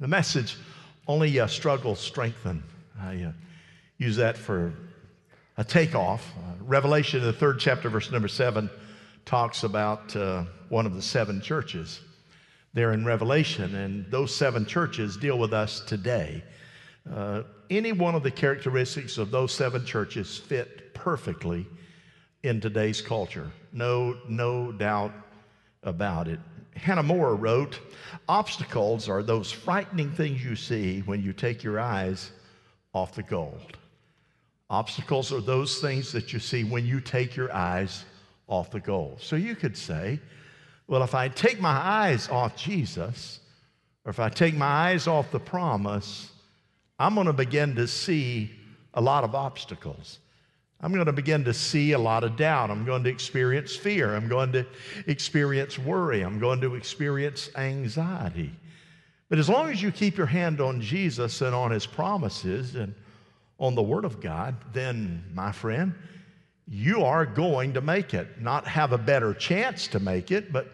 The message, only uh, struggle strengthen. I uh, use that for a takeoff. Uh, Revelation, the third chapter, verse number seven, talks about uh, one of the seven churches there in Revelation, and those seven churches deal with us today. Uh, any one of the characteristics of those seven churches fit perfectly in today's culture. No, no doubt about it. Hannah More wrote, Obstacles are those frightening things you see when you take your eyes off the gold. Obstacles are those things that you see when you take your eyes off the goal. So you could say, well, if I take my eyes off Jesus, or if I take my eyes off the promise, I'm going to begin to see a lot of obstacles. I'm going to begin to see a lot of doubt. I'm going to experience fear. I'm going to experience worry. I'm going to experience anxiety. But as long as you keep your hand on Jesus and on his promises and on the Word of God, then, my friend, you are going to make it. Not have a better chance to make it, but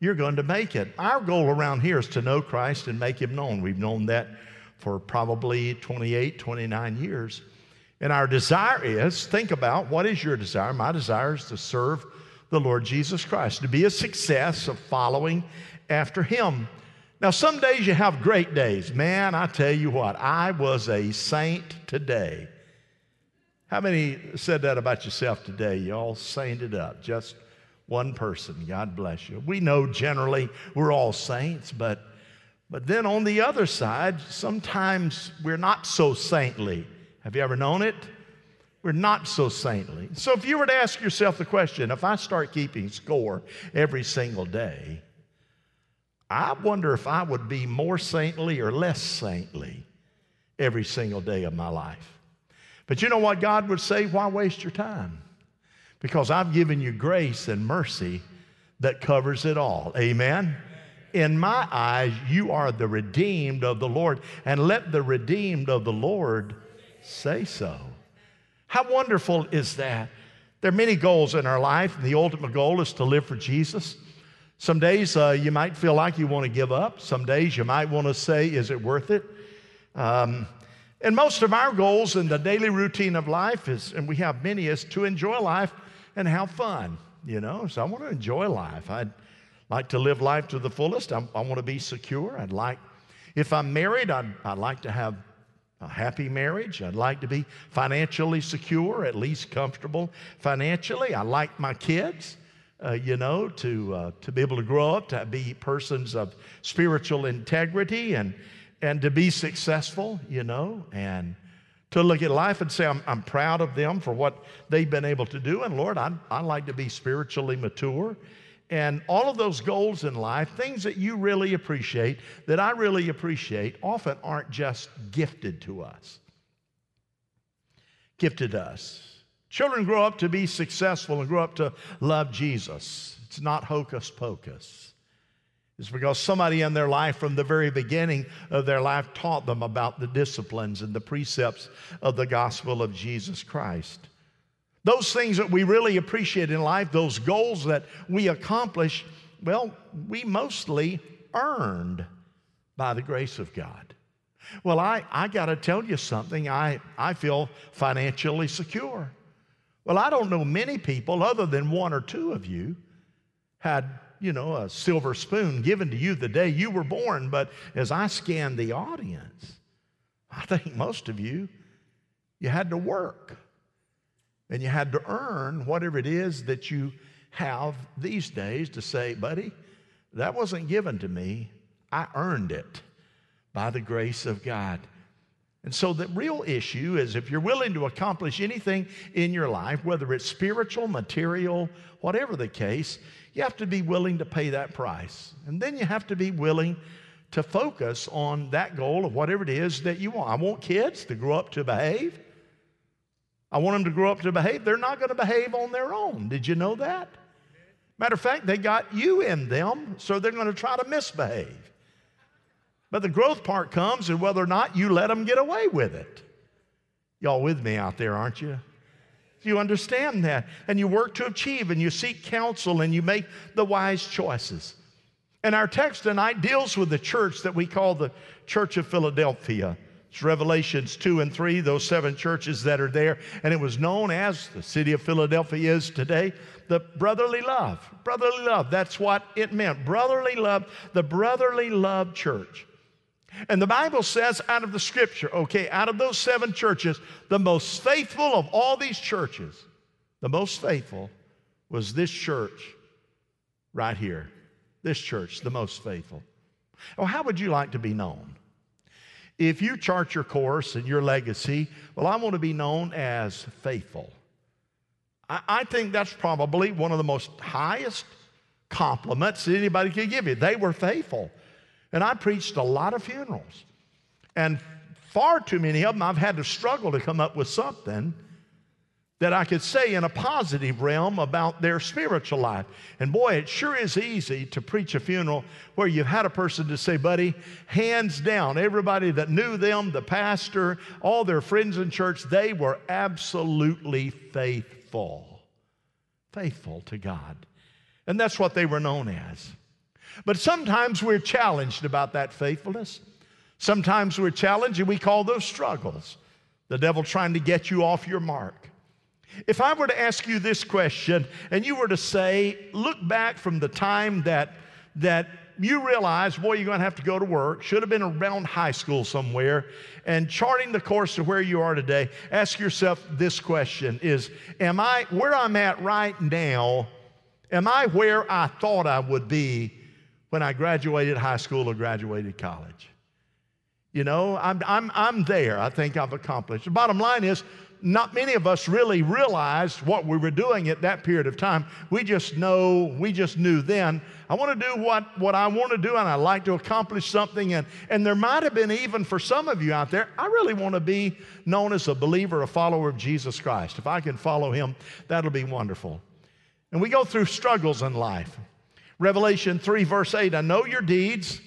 you're going to make it. Our goal around here is to know Christ and make Him known. We've known that for probably 28, 29 years. And our desire is think about what is your desire? My desire is to serve the Lord Jesus Christ, to be a success of following after Him. Now, some days you have great days. Man, I tell you what, I was a saint today. How many said that about yourself today? You all sainted up. Just one person. God bless you. We know generally we're all saints, but, but then on the other side, sometimes we're not so saintly. Have you ever known it? We're not so saintly. So if you were to ask yourself the question, if I start keeping score every single day, I wonder if I would be more saintly or less saintly every single day of my life. But you know what God would say? Why waste your time? Because I've given you grace and mercy that covers it all. Amen? In my eyes, you are the redeemed of the Lord, and let the redeemed of the Lord say so. How wonderful is that? There are many goals in our life, and the ultimate goal is to live for Jesus. Some days uh, you might feel like you want to give up. Some days you might want to say, Is it worth it? Um, and most of our goals in the daily routine of life is, and we have many, is to enjoy life and have fun, you know? So I want to enjoy life. I'd like to live life to the fullest. I, I want to be secure. I'd like, if I'm married, I'd, I'd like to have a happy marriage. I'd like to be financially secure, at least comfortable financially. I like my kids. Uh, you know, to, uh, to be able to grow up, to be persons of spiritual integrity and, and to be successful, you know, and to look at life and say, I'm, I'm proud of them for what they've been able to do. And Lord, I'd, I'd like to be spiritually mature. And all of those goals in life, things that you really appreciate, that I really appreciate, often aren't just gifted to us. Gifted us. Children grow up to be successful and grow up to love Jesus. It's not hocus pocus. It's because somebody in their life from the very beginning of their life taught them about the disciplines and the precepts of the gospel of Jesus Christ. Those things that we really appreciate in life, those goals that we accomplish, well, we mostly earned by the grace of God. Well, I, I got to tell you something. I, I feel financially secure. Well, I don't know many people, other than one or two of you, had you know, a silver spoon given to you the day you were born. But as I scanned the audience, I think most of you, you had to work and you had to earn whatever it is that you have these days to say, buddy, that wasn't given to me. I earned it by the grace of God. And so the real issue is if you're willing to accomplish anything in your life, whether it's spiritual, material, whatever the case, you have to be willing to pay that price. And then you have to be willing to focus on that goal of whatever it is that you want. I want kids to grow up to behave. I want them to grow up to behave. They're not going to behave on their own. Did you know that? Matter of fact, they got you in them, so they're going to try to misbehave. But the growth part comes in whether or not you let them get away with it. Y'all with me out there, aren't you? You understand that. And you work to achieve and you seek counsel and you make the wise choices. And our text tonight deals with the church that we call the Church of Philadelphia. It's Revelations 2 and 3, those seven churches that are there. And it was known as the city of Philadelphia is today, the brotherly love. Brotherly love, that's what it meant. Brotherly love, the brotherly love church. And the Bible says out of the scripture, okay, out of those seven churches, the most faithful of all these churches, the most faithful was this church right here. This church, the most faithful. Well, how would you like to be known? If you chart your course and your legacy, well, I want to be known as faithful. I, I think that's probably one of the most highest compliments anybody could give you. They were faithful. And I preached a lot of funerals. And far too many of them, I've had to struggle to come up with something that I could say in a positive realm about their spiritual life. And boy, it sure is easy to preach a funeral where you've had a person to say, buddy, hands down, everybody that knew them, the pastor, all their friends in church, they were absolutely faithful. Faithful to God. And that's what they were known as. But sometimes we're challenged about that faithfulness. Sometimes we're challenged, and we call those struggles. The devil trying to get you off your mark. If I were to ask you this question and you were to say, look back from the time that, that you realized, boy, you're going to have to go to work, should have been around high school somewhere, and charting the course to where you are today, ask yourself this question is, am I, where I'm at right now, am I where I thought I would be when I graduated high school or graduated college? You know, I'm, I'm, I'm there. I think I've accomplished. The bottom line is, not many of us really realized what we were doing at that period of time. We just know, we just knew then, I want to do what, what I want to do and I like to accomplish something. And, and there might have been even for some of you out there, I really want to be known as a believer, a follower of Jesus Christ. If I can follow him, that'll be wonderful. And we go through struggles in life. Revelation 3, verse 8 I know your deeds.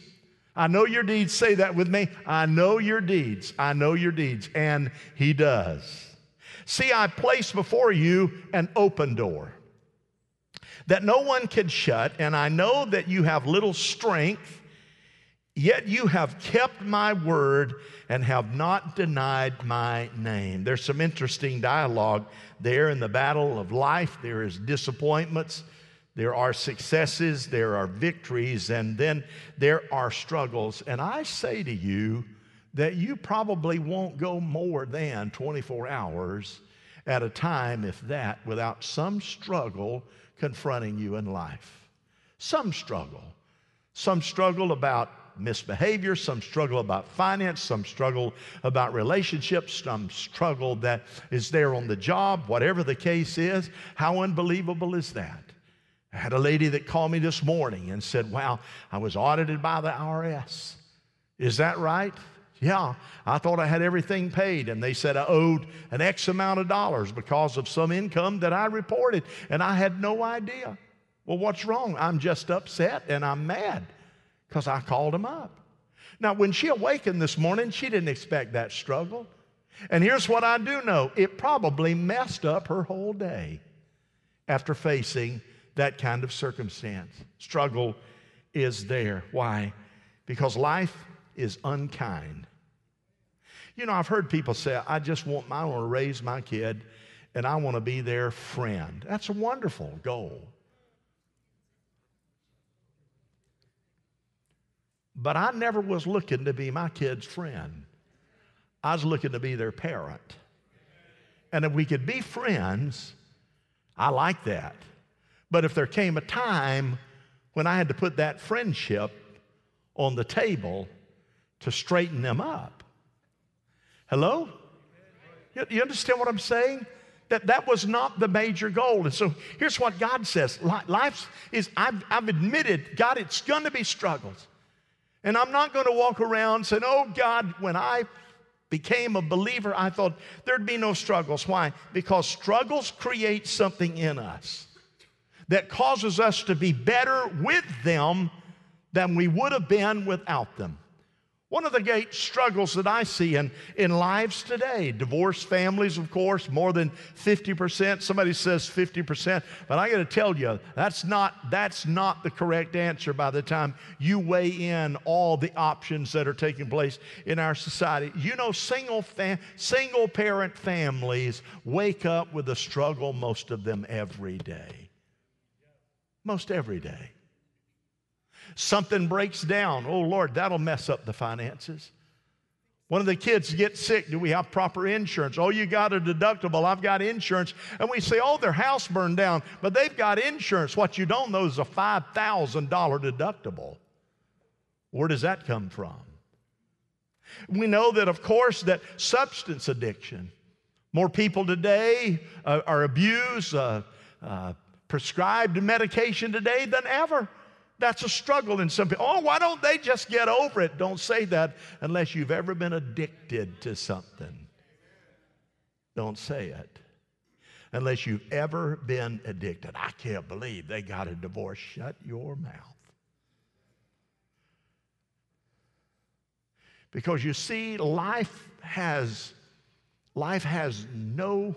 I know your deeds. Say that with me. I know your deeds. I know your deeds. And he does. See, I place before you an open door that no one can shut, and I know that you have little strength, yet you have kept my word and have not denied my name. There's some interesting dialogue there in the battle of life. There is disappointments, there are successes, there are victories, and then there are struggles. And I say to you, that you probably won't go more than 24 hours at a time, if that, without some struggle confronting you in life. Some struggle. Some struggle about misbehavior, some struggle about finance, some struggle about relationships, some struggle that is there on the job, whatever the case is. How unbelievable is that? I had a lady that called me this morning and said, Wow, I was audited by the IRS. Is that right? Yeah, I thought I had everything paid, and they said I owed an X amount of dollars because of some income that I reported, and I had no idea. Well, what's wrong? I'm just upset and I'm mad because I called them up. Now, when she awakened this morning, she didn't expect that struggle. And here's what I do know it probably messed up her whole day after facing that kind of circumstance. Struggle is there. Why? Because life is unkind. You know, I've heard people say, I just want, I want to raise my kid and I want to be their friend. That's a wonderful goal. But I never was looking to be my kid's friend. I was looking to be their parent. And if we could be friends, I like that. But if there came a time when I had to put that friendship on the table, to straighten them up. Hello? You, understand what I'm saying? That that was not the major goal. And so here's what God says life is, I've, I've admitted, God, it's going to be struggles. And I'm not going to walk around saying, oh, God, when I became a believer, I thought there'd be no struggles. Why? Because struggles create something in us that causes us to be better with them than we would have been without them. One of the great struggles that I see in, in lives today, divorced families, of course, more than 50%. Somebody says 50%, but I got to tell you, that's not, that's not the correct answer by the time you weigh in all the options that are taking place in our society. You know, single, fam- single parent families wake up with a struggle, most of them every day. Most every day. Something breaks down. Oh, Lord, that'll mess up the finances. One of the kids gets sick. Do we have proper insurance? Oh, you got a deductible. I've got insurance. And we say, oh, their house burned down, but they've got insurance. What you don't know is a $5,000 deductible. Where does that come from? We know that, of course, that substance addiction. More people today uh, are abused, uh, uh, prescribed medication today than ever. That's a struggle in some people. Oh, why don't they just get over it? Don't say that unless you've ever been addicted to something. Don't say it. Unless you've ever been addicted. I can't believe they got a divorce. Shut your mouth. Because you see, life has, life has no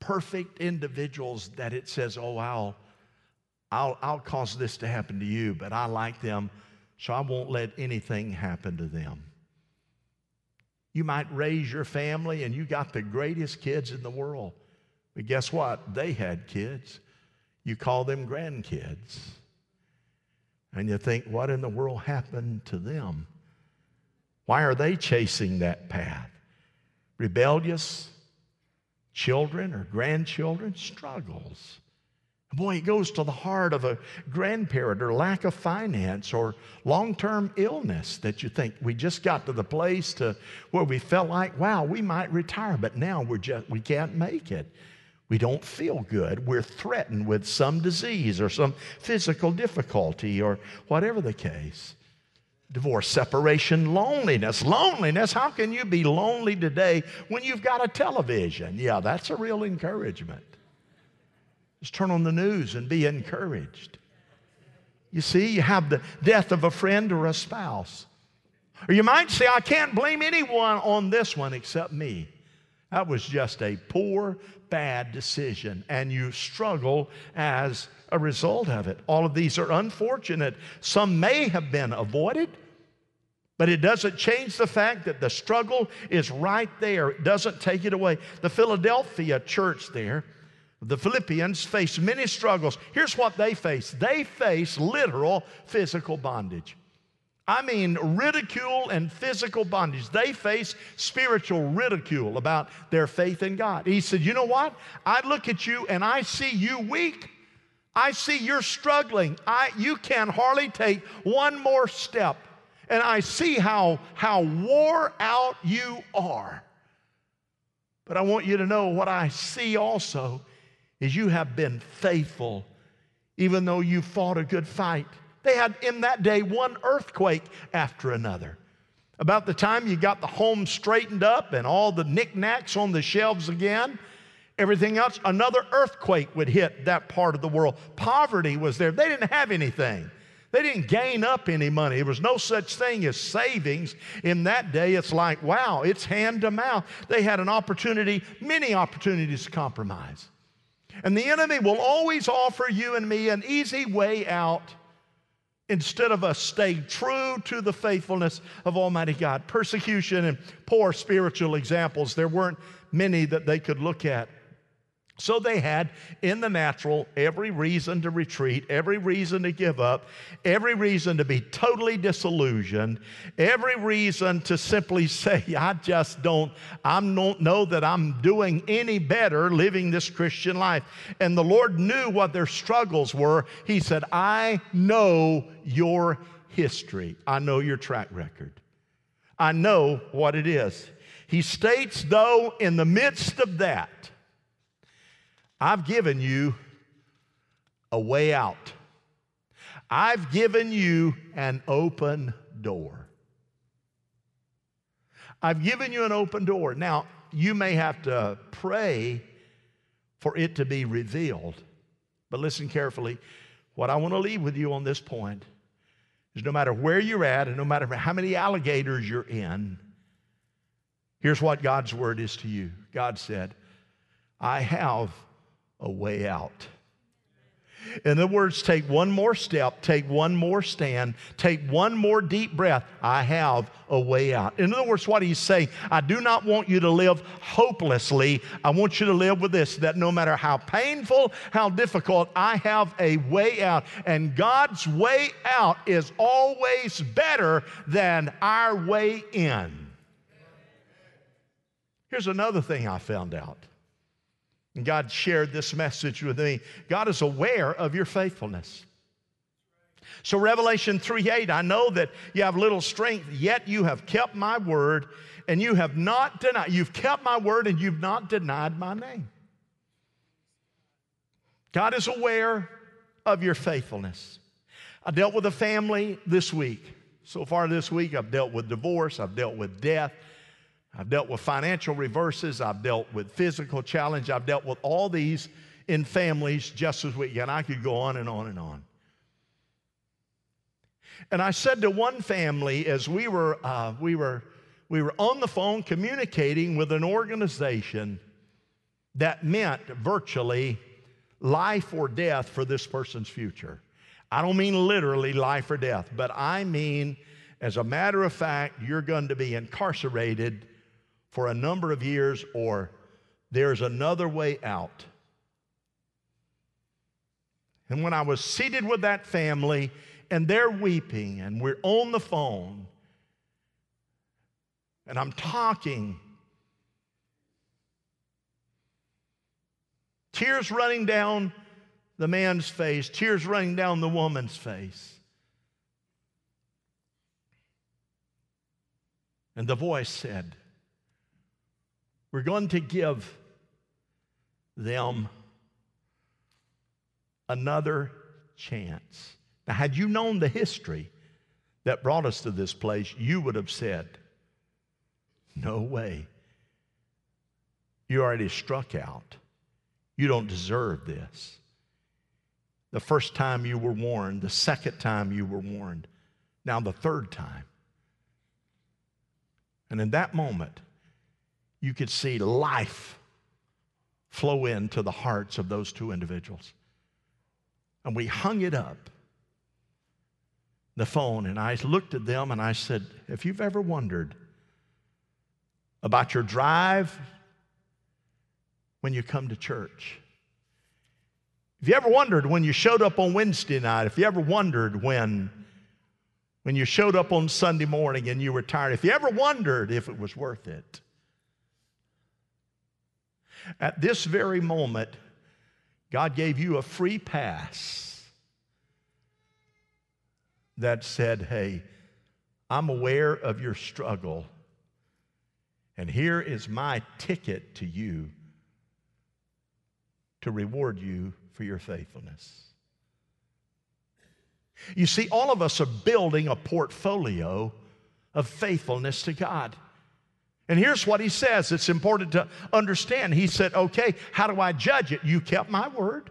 perfect individuals that it says, oh, I'll I'll, I'll cause this to happen to you, but I like them, so I won't let anything happen to them. You might raise your family and you got the greatest kids in the world. But guess what? They had kids. You call them grandkids. And you think, what in the world happened to them? Why are they chasing that path? Rebellious children or grandchildren struggles. Boy, it goes to the heart of a grandparent or lack of finance or long term illness that you think we just got to the place to where we felt like, wow, we might retire, but now we're just, we can't make it. We don't feel good. We're threatened with some disease or some physical difficulty or whatever the case. Divorce, separation, loneliness. Loneliness. How can you be lonely today when you've got a television? Yeah, that's a real encouragement. Just turn on the news and be encouraged. You see, you have the death of a friend or a spouse. Or you might say, I can't blame anyone on this one except me. That was just a poor, bad decision, and you struggle as a result of it. All of these are unfortunate. Some may have been avoided, but it doesn't change the fact that the struggle is right there. It doesn't take it away. The Philadelphia church there the Philippians faced many struggles. Here's what they faced they faced literal physical bondage. I mean, ridicule and physical bondage. They face spiritual ridicule about their faith in God. He said, You know what? I look at you and I see you weak. I see you're struggling. I, you can hardly take one more step. And I see how, how wore out you are. But I want you to know what I see also is you have been faithful, even though you fought a good fight. They had in that day one earthquake after another. About the time you got the home straightened up and all the knickknacks on the shelves again, everything else, another earthquake would hit that part of the world. Poverty was there. They didn't have anything. They didn't gain up any money. There was no such thing as savings in that day. It's like, wow, it's hand to mouth. They had an opportunity, many opportunities to compromise. And the enemy will always offer you and me an easy way out instead of us staying true to the faithfulness of Almighty God. Persecution and poor spiritual examples, there weren't many that they could look at. So they had, in the natural, every reason to retreat, every reason to give up, every reason to be totally disillusioned, every reason to simply say, I just don't, I don't know that I'm doing any better living this Christian life. And the Lord knew what their struggles were. He said, I know your history, I know your track record, I know what it is. He states, though, in the midst of that, I've given you a way out. I've given you an open door. I've given you an open door. Now, you may have to pray for it to be revealed. But listen carefully. What I want to leave with you on this point is no matter where you're at and no matter how many alligators you're in, here's what God's word is to you. God said, I have a way out. In other words, take one more step, take one more stand, take one more deep breath. I have a way out. In other words, what he's saying, I do not want you to live hopelessly. I want you to live with this that no matter how painful, how difficult, I have a way out. And God's way out is always better than our way in. Here's another thing I found out. And God shared this message with me. God is aware of your faithfulness. So, Revelation 3 8, I know that you have little strength, yet you have kept my word and you have not denied. You've kept my word and you've not denied my name. God is aware of your faithfulness. I dealt with a family this week. So far this week, I've dealt with divorce, I've dealt with death, I've dealt with financial reverses. I've dealt with physical challenge. I've dealt with all these in families just as we, and I could go on and on and on. And I said to one family as we were, uh, we were, we were on the phone communicating with an organization that meant virtually life or death for this person's future. I don't mean literally life or death, but I mean, as a matter of fact, you're going to be incarcerated for a number of years, or there's another way out. And when I was seated with that family and they're weeping and we're on the phone and I'm talking, tears running down the man's face, tears running down the woman's face. And the voice said, we're going to give them another chance. Now, had you known the history that brought us to this place, you would have said, No way. You already struck out. You don't deserve this. The first time you were warned, the second time you were warned, now the third time. And in that moment, you could see life flow into the hearts of those two individuals. And we hung it up, the phone, and I looked at them and I said, If you've ever wondered about your drive when you come to church, if you ever wondered when you showed up on Wednesday night, if you ever wondered when, when you showed up on Sunday morning and you were tired, if you ever wondered if it was worth it, at this very moment, God gave you a free pass that said, Hey, I'm aware of your struggle, and here is my ticket to you to reward you for your faithfulness. You see, all of us are building a portfolio of faithfulness to God. And here's what he says it's important to understand. He said, Okay, how do I judge it? You kept my word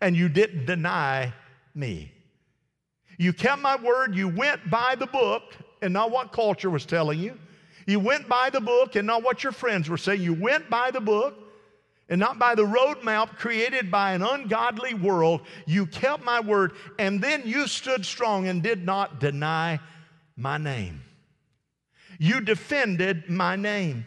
and you didn't deny me. You kept my word, you went by the book and not what culture was telling you. You went by the book and not what your friends were saying. You went by the book and not by the roadmap created by an ungodly world. You kept my word and then you stood strong and did not deny my name. You defended my name.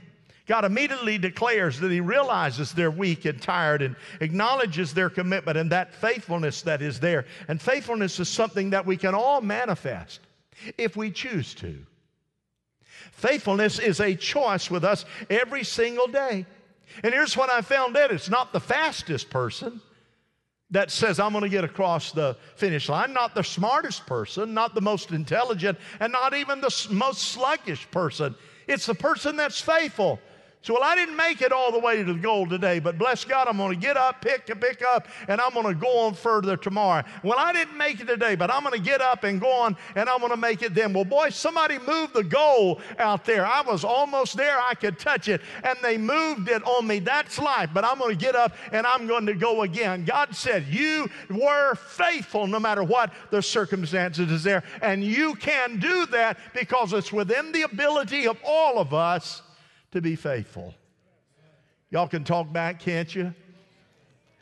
God immediately declares that He realizes they're weak and tired and acknowledges their commitment and that faithfulness that is there. And faithfulness is something that we can all manifest if we choose to. Faithfulness is a choice with us every single day. And here's what I found out it's not the fastest person, that says, I'm going to get across the finish line. Not the smartest person, not the most intelligent, and not even the most sluggish person. It's the person that's faithful So, well, I didn't make it all the way to the goal today, but bless God, I'm going to get up, pick pick up, and I'm going to go on further tomorrow. Well, I didn't make it today, but I'm going to get up and go on, and I'm going to make it then. Well, boy, somebody moved the goal out there. I was almost there. I could touch it, and they moved it on me. That's life, but I'm going to get up and I'm going to go again. God said, You were faithful no matter what the circumstances is there, and you can do that because it's within the ability of all of us to be faithful. Y'all can talk back, can't you?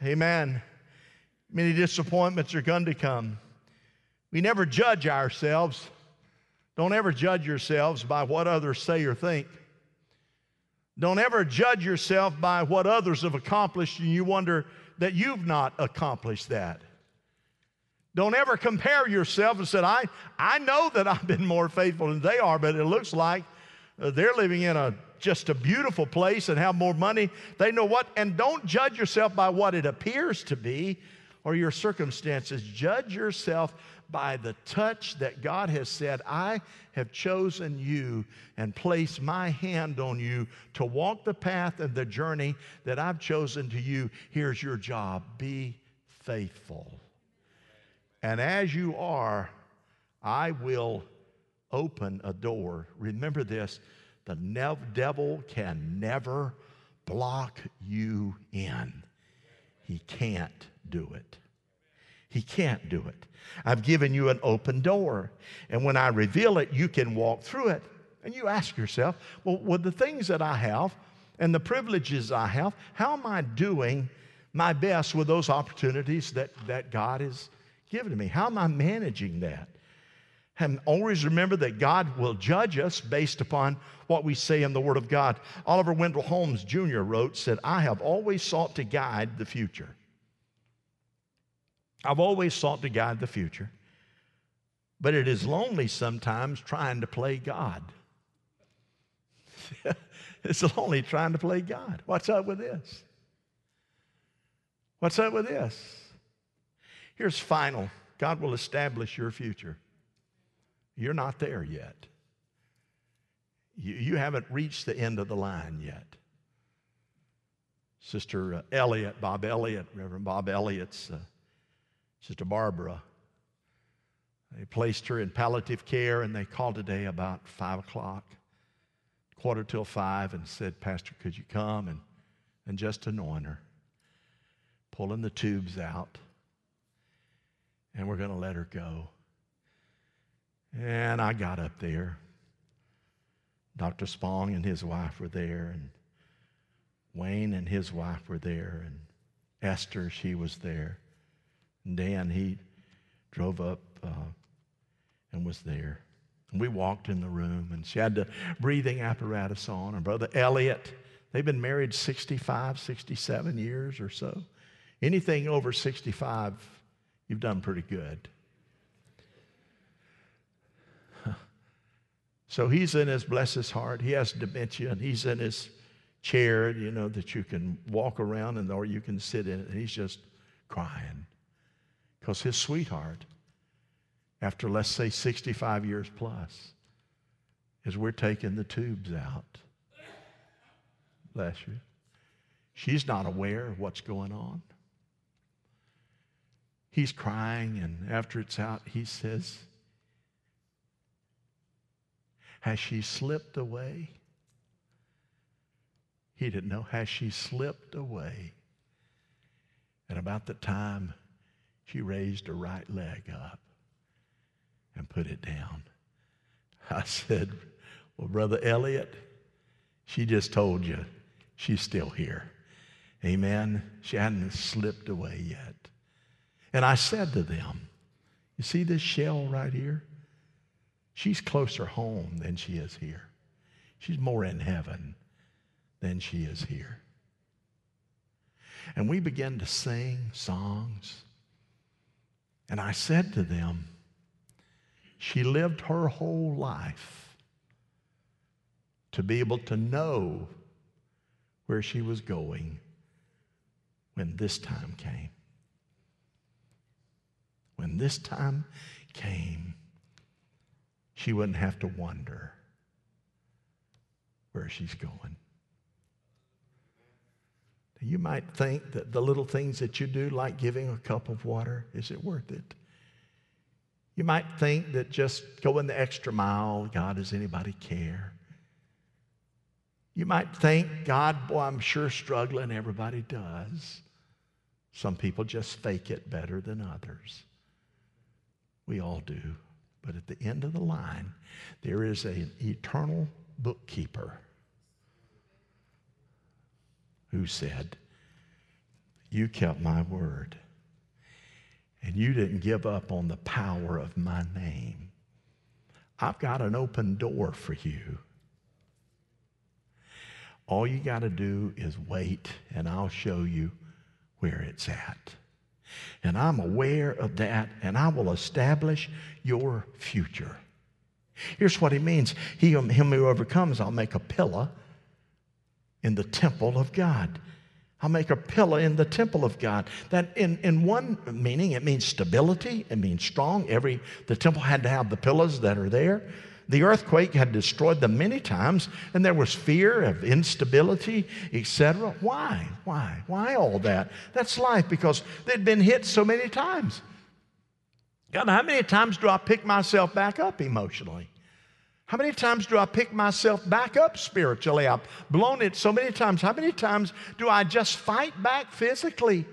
Amen. Many disappointments are going to come. We never judge ourselves. Don't ever judge yourselves by what others say or think. Don't ever judge yourself by what others have accomplished and you wonder that you've not accomplished that. Don't ever compare yourself and say, I, I know that I've been more faithful than they are, but it looks like uh, they're living in a just a beautiful place and have more money. They know what, and don't judge yourself by what it appears to be or your circumstances. Judge yourself by the touch that God has said, I have chosen you and placed my hand on you to walk the path and the journey that I've chosen to you. Here's your job be faithful. And as you are, I will open a door. Remember this the devil can never block you in. He can't do it. He can't do it. I've given you an open door. And when I reveal it, you can walk through it. And you ask yourself, well, with the things that I have and the privileges I have, how am I doing my best with those opportunities that, that God has given me? How am I managing that? And always remember that God will judge us based upon what we say in the Word of God. Oliver Wendell Holmes Jr. wrote, said, I have always sought to guide the future. I've always sought to guide the future, but it is lonely sometimes trying to play God. it's lonely trying to play God. What's up with this? What's up with this? Here's final God will establish your future. You're not there yet. You, you haven't reached the end of the line yet. Sister uh, Elliott, Bob Elliot, Reverend Bob Elliot's uh, Sister Barbara. They placed her in palliative care and they called today about five o'clock, quarter till five, and said, Pastor, could you come and, and just anoint her? Pulling the tubes out, and we're going to let her go. And I got up there. Dr. Spong and his wife were there, and Wayne and his wife were there, and Esther, she was there. And Dan, he drove up uh, and was there. And we walked in the room, and she had the breathing apparatus on. And Brother Elliot, they've been married 65, 67 years or so. Anything over 65, you've done pretty good. So he's in his, bless his heart, he has dementia and he's in his chair, you know, that you can walk around and or you can sit in it. And he's just crying because his sweetheart, after let's say 65 years plus, is we're taking the tubes out. Bless you. She's not aware of what's going on. He's crying, and after it's out, he says, has she slipped away? He didn't know. Has she slipped away? And about the time she raised her right leg up and put it down, I said, Well, Brother Elliott, she just told you she's still here. Amen. She hadn't slipped away yet. And I said to them, You see this shell right here? She's closer home than she is here. She's more in heaven than she is here. And we began to sing songs. And I said to them, she lived her whole life to be able to know where she was going when this time came. When this time came, she wouldn't have to wonder where she's going. You might think that the little things that you do, like giving a cup of water, is it worth it? You might think that just going the extra mile, God, does anybody care? You might think, God, boy, I'm sure struggling. Everybody does. Some people just fake it better than others. We all do. But at the end of the line, there is an eternal bookkeeper who said, You kept my word, and you didn't give up on the power of my name. I've got an open door for you. All you got to do is wait, and I'll show you where it's at. And I'm aware of that, and I will establish your future. Here's what he means he, um, Him who overcomes, I'll make a pillar in the temple of God. I'll make a pillar in the temple of God. That in, in one meaning, it means stability, it means strong. Every the temple had to have the pillars that are there. The earthquake had destroyed them many times, and there was fear of instability, etc. Why? Why? Why all that? That's life because they'd been hit so many times. God, how many times do I pick myself back up emotionally? How many times do I pick myself back up spiritually? I've blown it so many times. How many times do I just fight back physically?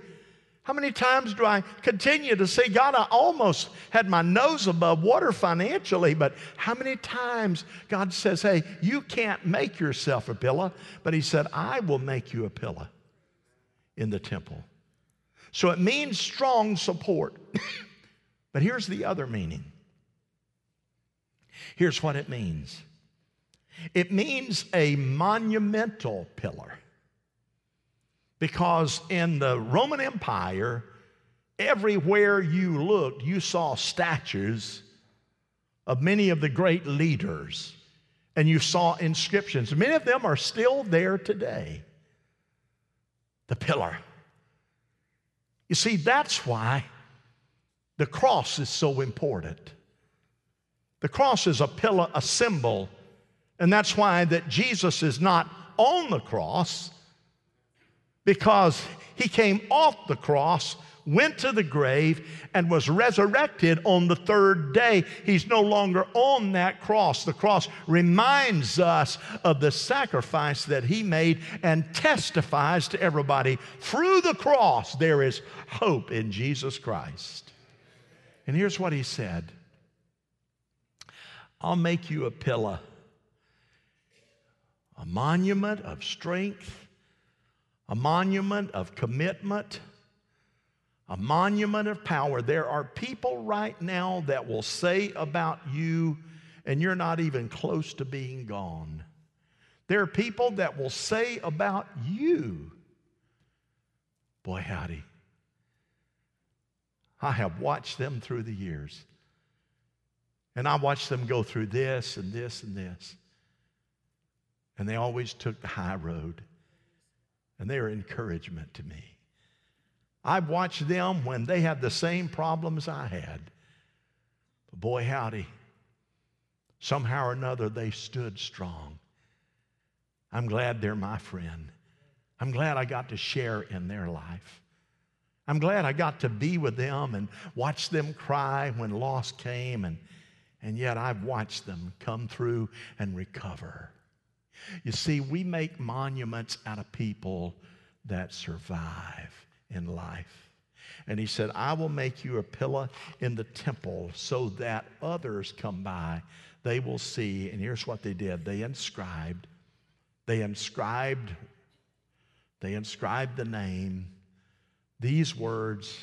How many times do I continue to say, God, I almost had my nose above water financially, but how many times God says, hey, you can't make yourself a pillar, but He said, I will make you a pillar in the temple. So it means strong support. but here's the other meaning Here's what it means it means a monumental pillar. Because in the Roman Empire, everywhere you looked, you saw statues of many of the great leaders, and you saw inscriptions. Many of them are still there today. The pillar. You see, that's why the cross is so important. The cross is a pillar, a symbol, and that's why that Jesus is not on the cross because he came off the cross, went to the grave, and was resurrected on the third day. He's no longer on that cross. The cross reminds us of the sacrifice that he made and testifies to everybody through the cross there is hope in Jesus Christ. And here's what he said I'll make you a pillar, a monument of strength, a monument of commitment, a monument of power. There are people right now that will say about you, and you're not even close to being gone. There are people that will say about you, boy, howdy. I have watched them through the years. And I watched them go through this and this and this. And they always took the high road. And they are encouragement to me. I've watched them when they had the same problems I had. But boy, howdy, somehow or another they stood strong. I'm glad they're my friend. I'm glad I got to share in their life. I'm glad I got to be with them and watch them cry when loss came and and yet I've watched them come through and recover. You see, we make monuments out of people that survive in life. And he said, I will make you a pillar in the temple so that others come by. They will see. And here's what they did they inscribed, they inscribed, they inscribed the name, these words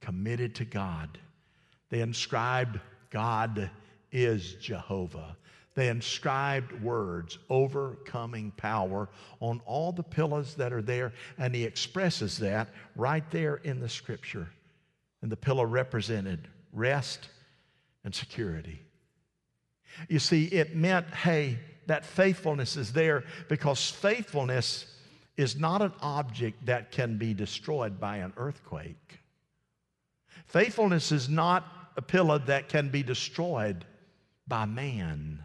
committed to God. They inscribed God is Jehovah. They inscribed words, overcoming power, on all the pillars that are there, and he expresses that right there in the scripture. And the pillar represented rest and security. You see, it meant, hey, that faithfulness is there because faithfulness is not an object that can be destroyed by an earthquake. Faithfulness is not a pillar that can be destroyed by man.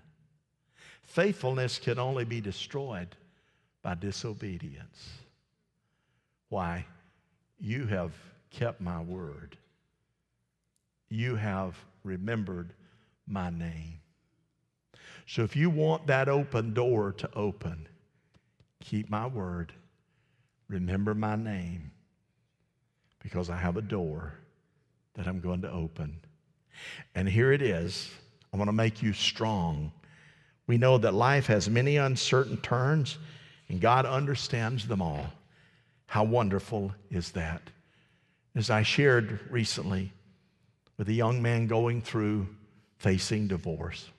Faithfulness can only be destroyed by disobedience. Why? You have kept my word. You have remembered my name. So if you want that open door to open, keep my word, remember my name, because I have a door that I'm going to open. And here it is. I want to make you strong. We know that life has many uncertain turns, and God understands them all. How wonderful is that? As I shared recently with a young man going through facing divorce,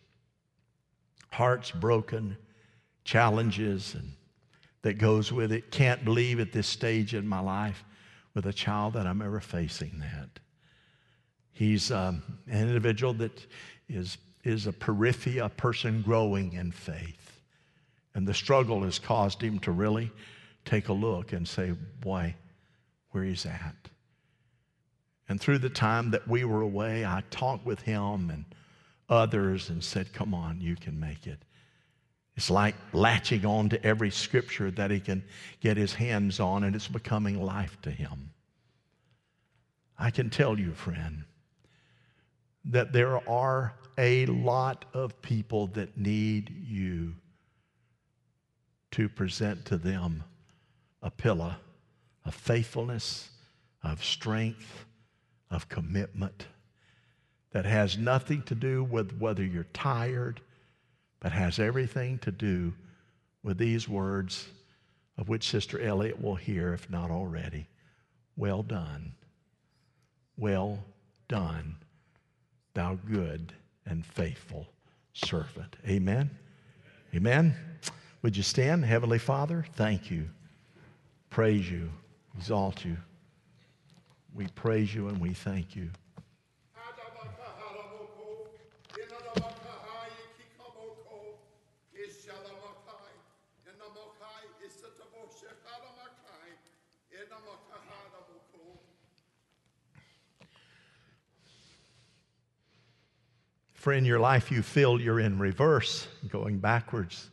hearts broken, challenges, and that goes with it. Can't believe at this stage in my life with a child that I'm ever facing that. He's um, an individual that is, is a periphia, a person growing in faith. And the struggle has caused him to really take a look and say, boy, where he's at. And through the time that we were away, I talked with him and others and said, Come on, you can make it. It's like latching on to every scripture that he can get his hands on, and it's becoming life to him. I can tell you, friend, that there are a lot of people that need you to present to them a pillar of faithfulness, of strength, of commitment that has nothing to do with whether you're tired, but has everything to do with these words of which Sister Elliott will hear, if not already. Well done. Well done, thou good and faithful servant. Amen. Amen. Would you stand, Heavenly Father? Thank you. Praise you. Exalt you. We praise you and we thank you. For in your life you feel you're in reverse, going backwards,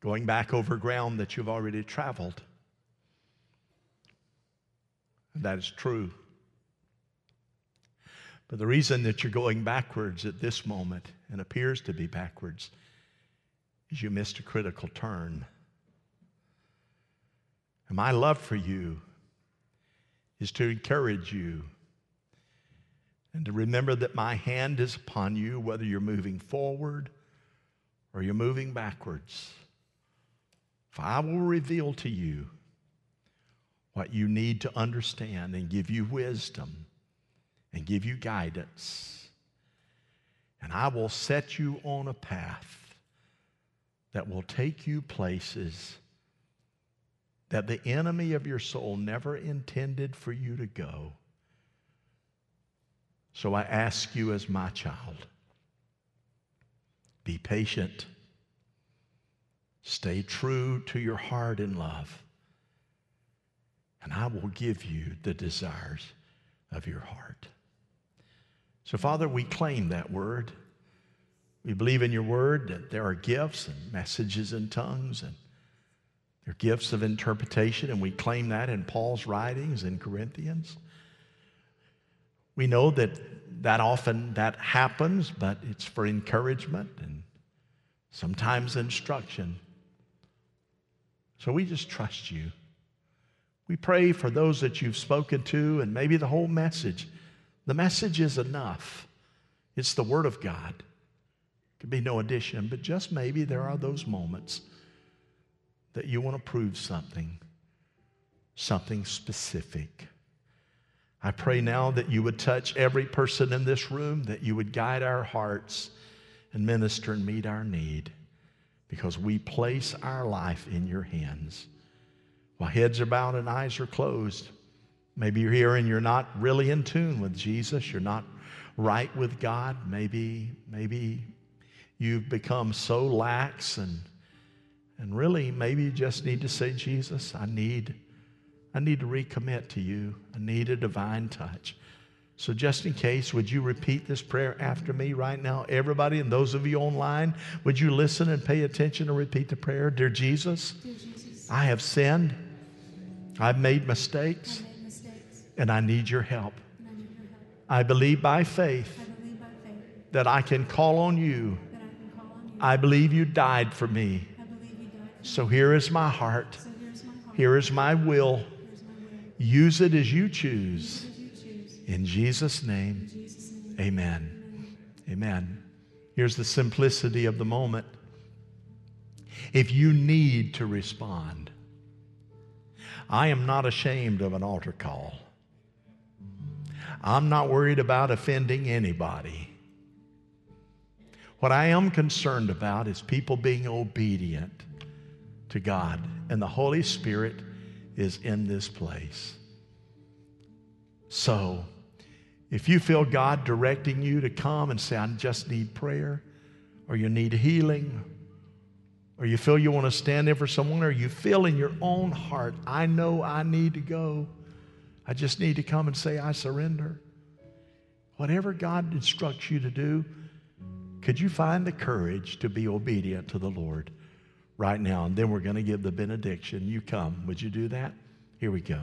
going back over ground that you've already traveled. That is true. But the reason that you're going backwards at this moment and appears to be backwards is you missed a critical turn. And my love for you is to encourage you and to remember that my hand is upon you, whether you're moving forward or you're moving backwards. For I will reveal to you what you need to understand and give you wisdom and give you guidance. And I will set you on a path that will take you places that the enemy of your soul never intended for you to go. So I ask you, as my child, be patient, stay true to your heart and love and I will give you the desires of your heart. So, Father, we claim that word. We believe in your word that there are gifts and messages in tongues and there are gifts of interpretation, and we claim that in Paul's writings in Corinthians. We know that that often that happens, but it's for encouragement and sometimes instruction. So we just trust you. We pray for those that you've spoken to and maybe the whole message. The message is enough. It's the Word of God. Could be no addition, but just maybe there are those moments that you want to prove something, something specific. I pray now that you would touch every person in this room, that you would guide our hearts and minister and meet our need, because we place our life in your hands. While heads are bowed and eyes are closed, maybe you're here and you're not really in tune with Jesus. You're not right with God. Maybe, maybe you've become so lax and and really maybe you just need to say, Jesus, I need, I need to recommit to you. I need a divine touch. So, just in case, would you repeat this prayer after me right now? Everybody, and those of you online, would you listen and pay attention and repeat the prayer? Dear Jesus, Dear Jesus I have sinned I've made mistakes made mistakes, and I need your help. and I need your help. I believe by faith believe by faith that I can call on you. I on you. I believe you died for me. I believe you died for. So here is my heart. So here's my heart. Here is my will. Use it as you choose. In Jesus' name. amen. Amen. Here's the simplicity of the moment. If you need to respond, I am not ashamed of an altar call. I'm not worried about offending anybody. What I am concerned about is people being obedient to God, and the Holy Spirit is in this place. So, if you feel God directing you to come and say, I just need prayer, or you need healing, or you feel you want to stand in for someone, or you feel in your own heart, I know I need to go. I just need to come and say, I surrender. Whatever God instructs you to do, could you find the courage to be obedient to the Lord right now? And then we're going to give the benediction. You come. Would you do that? Here we go.